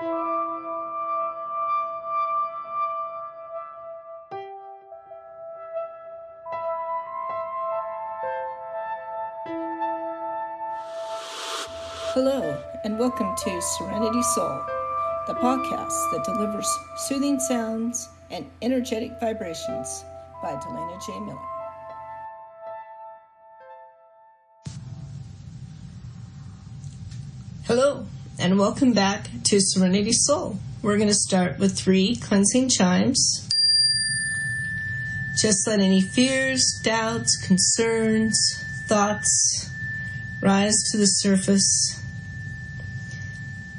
Hello, and welcome to Serenity Soul, the podcast that delivers soothing sounds and energetic vibrations by Delana J. Miller. And welcome back to Serenity Soul. We're going to start with three cleansing chimes. Just let any fears, doubts, concerns, thoughts rise to the surface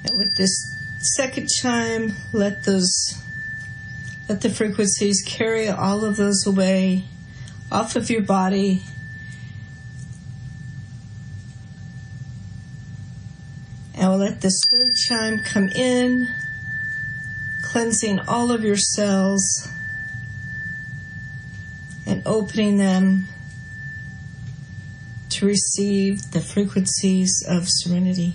and with this second chime, let those let the frequencies carry all of those away off of your body. We'll let this third chime come in, cleansing all of your cells and opening them to receive the frequencies of serenity.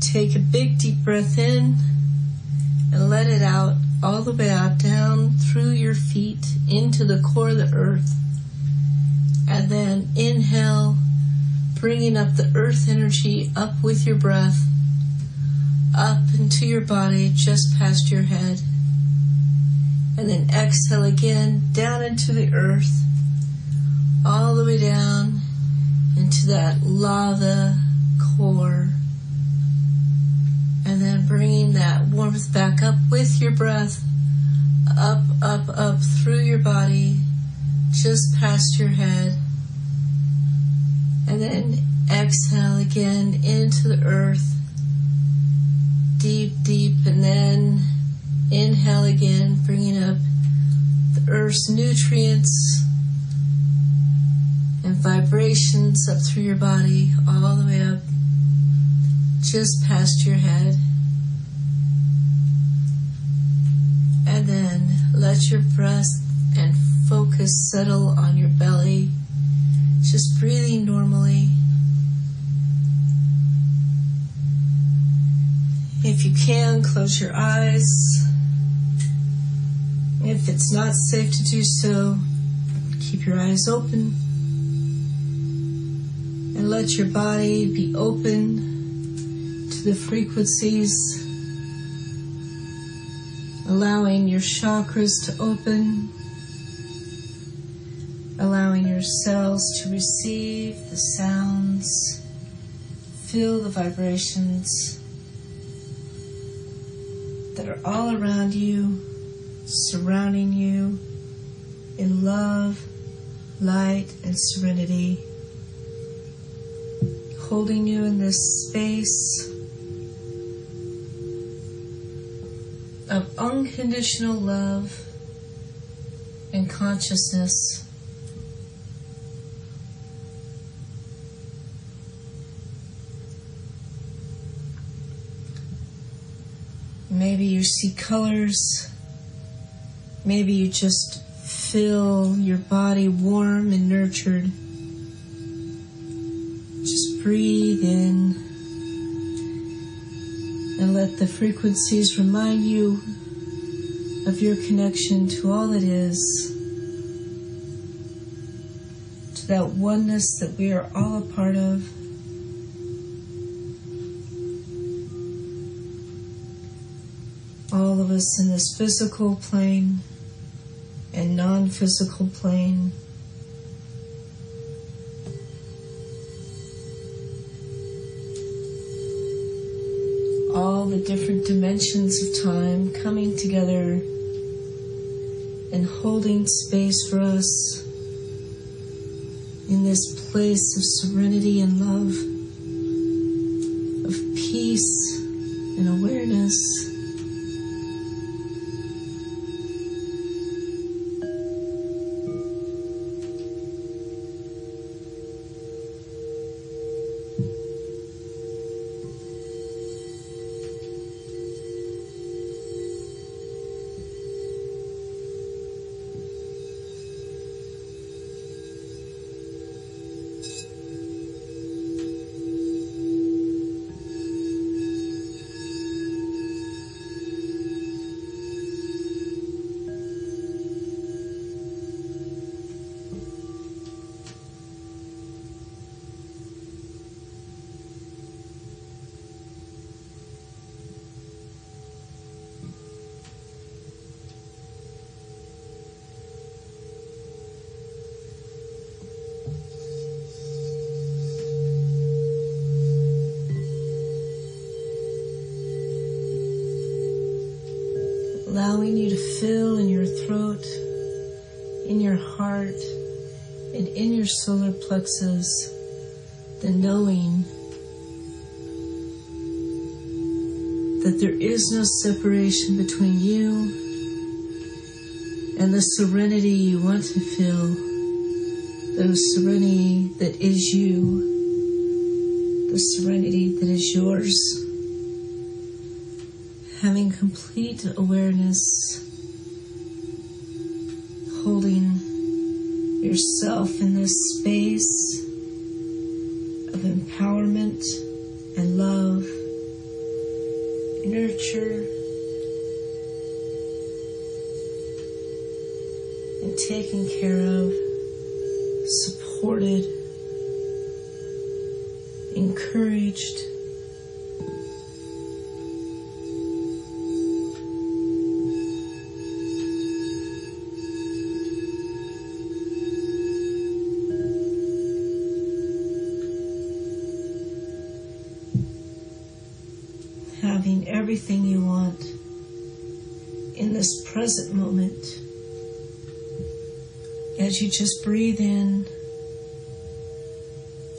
take a big deep breath in and let it out all the way out down through your feet into the core of the earth. And then inhale, bringing up the earth energy up with your breath, up into your body, just past your head. And then exhale again, down into the earth, all the way down into that lava core and then bringing that warmth back up with your breath, up, up, up through your body, just past your head. And then exhale again into the earth, deep, deep, and then inhale again, bringing up the earth's nutrients and vibrations up through your body, all the way up just past your head. And then let your breath and focus settle on your belly, If you can, close your eyes. If it's not safe to do so, keep your eyes open and let your body be open to the frequencies, allowing your chakras to open, allowing your cells to receive the sounds, feel the vibrations that are all around you, surrounding you in love, light, and serenity, holding you in this space of unconditional love and consciousness. Maybe you see colors. Maybe you just feel your body warm and nurtured. Just breathe in and let the frequencies remind you of your connection to all that is, to that oneness that we are all a part of. All of us in this physical plane and non physical plane. all the different dimensions of time coming together and holding space for us in this place of serenity and love, of peace and awareness. Allowing you to feel in your throat, in your heart, and in your solar plexus the knowing that there is no separation between you and the serenity you want to feel, the serenity that is you, the serenity that is yours having complete awareness, holding yourself in this space of empowerment and love, nurture, and taken care of, supported, encouraged. Having everything you want in this present moment as you just breathe in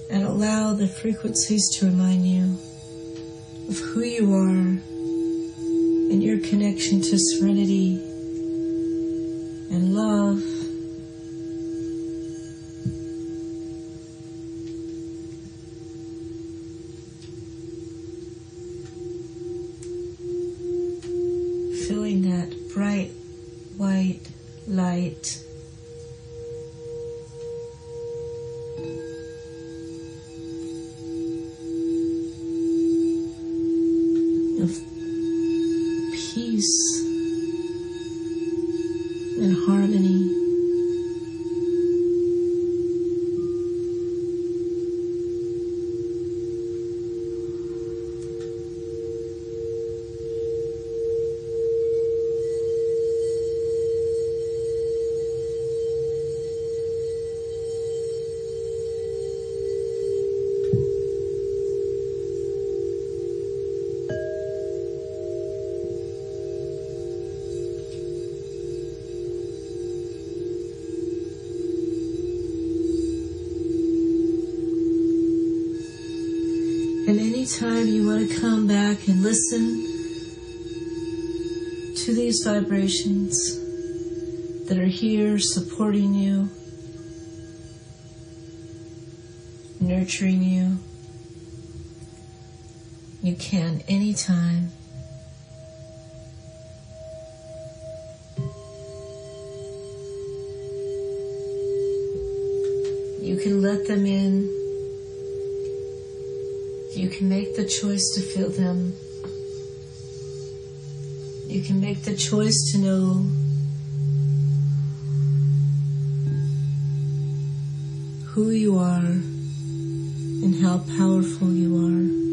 and allow the frequencies to remind you of who you are and your connection to serenity and love. Light. Anytime you want to come back and listen to these vibrations that are here supporting you, nurturing you, you can anytime. You can let them in. You can make the choice to feel them. You can make the choice to know who you are and how powerful you are.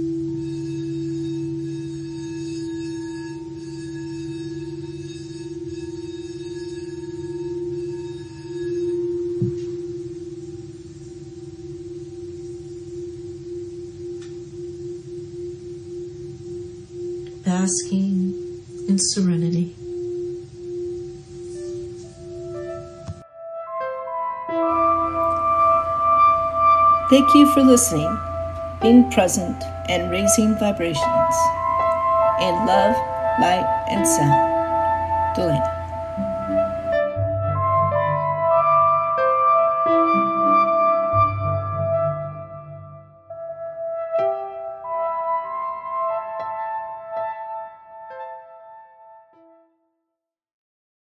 Basking in serenity. Thank you for listening, being present, and raising vibrations in love, light, and sound. Delana.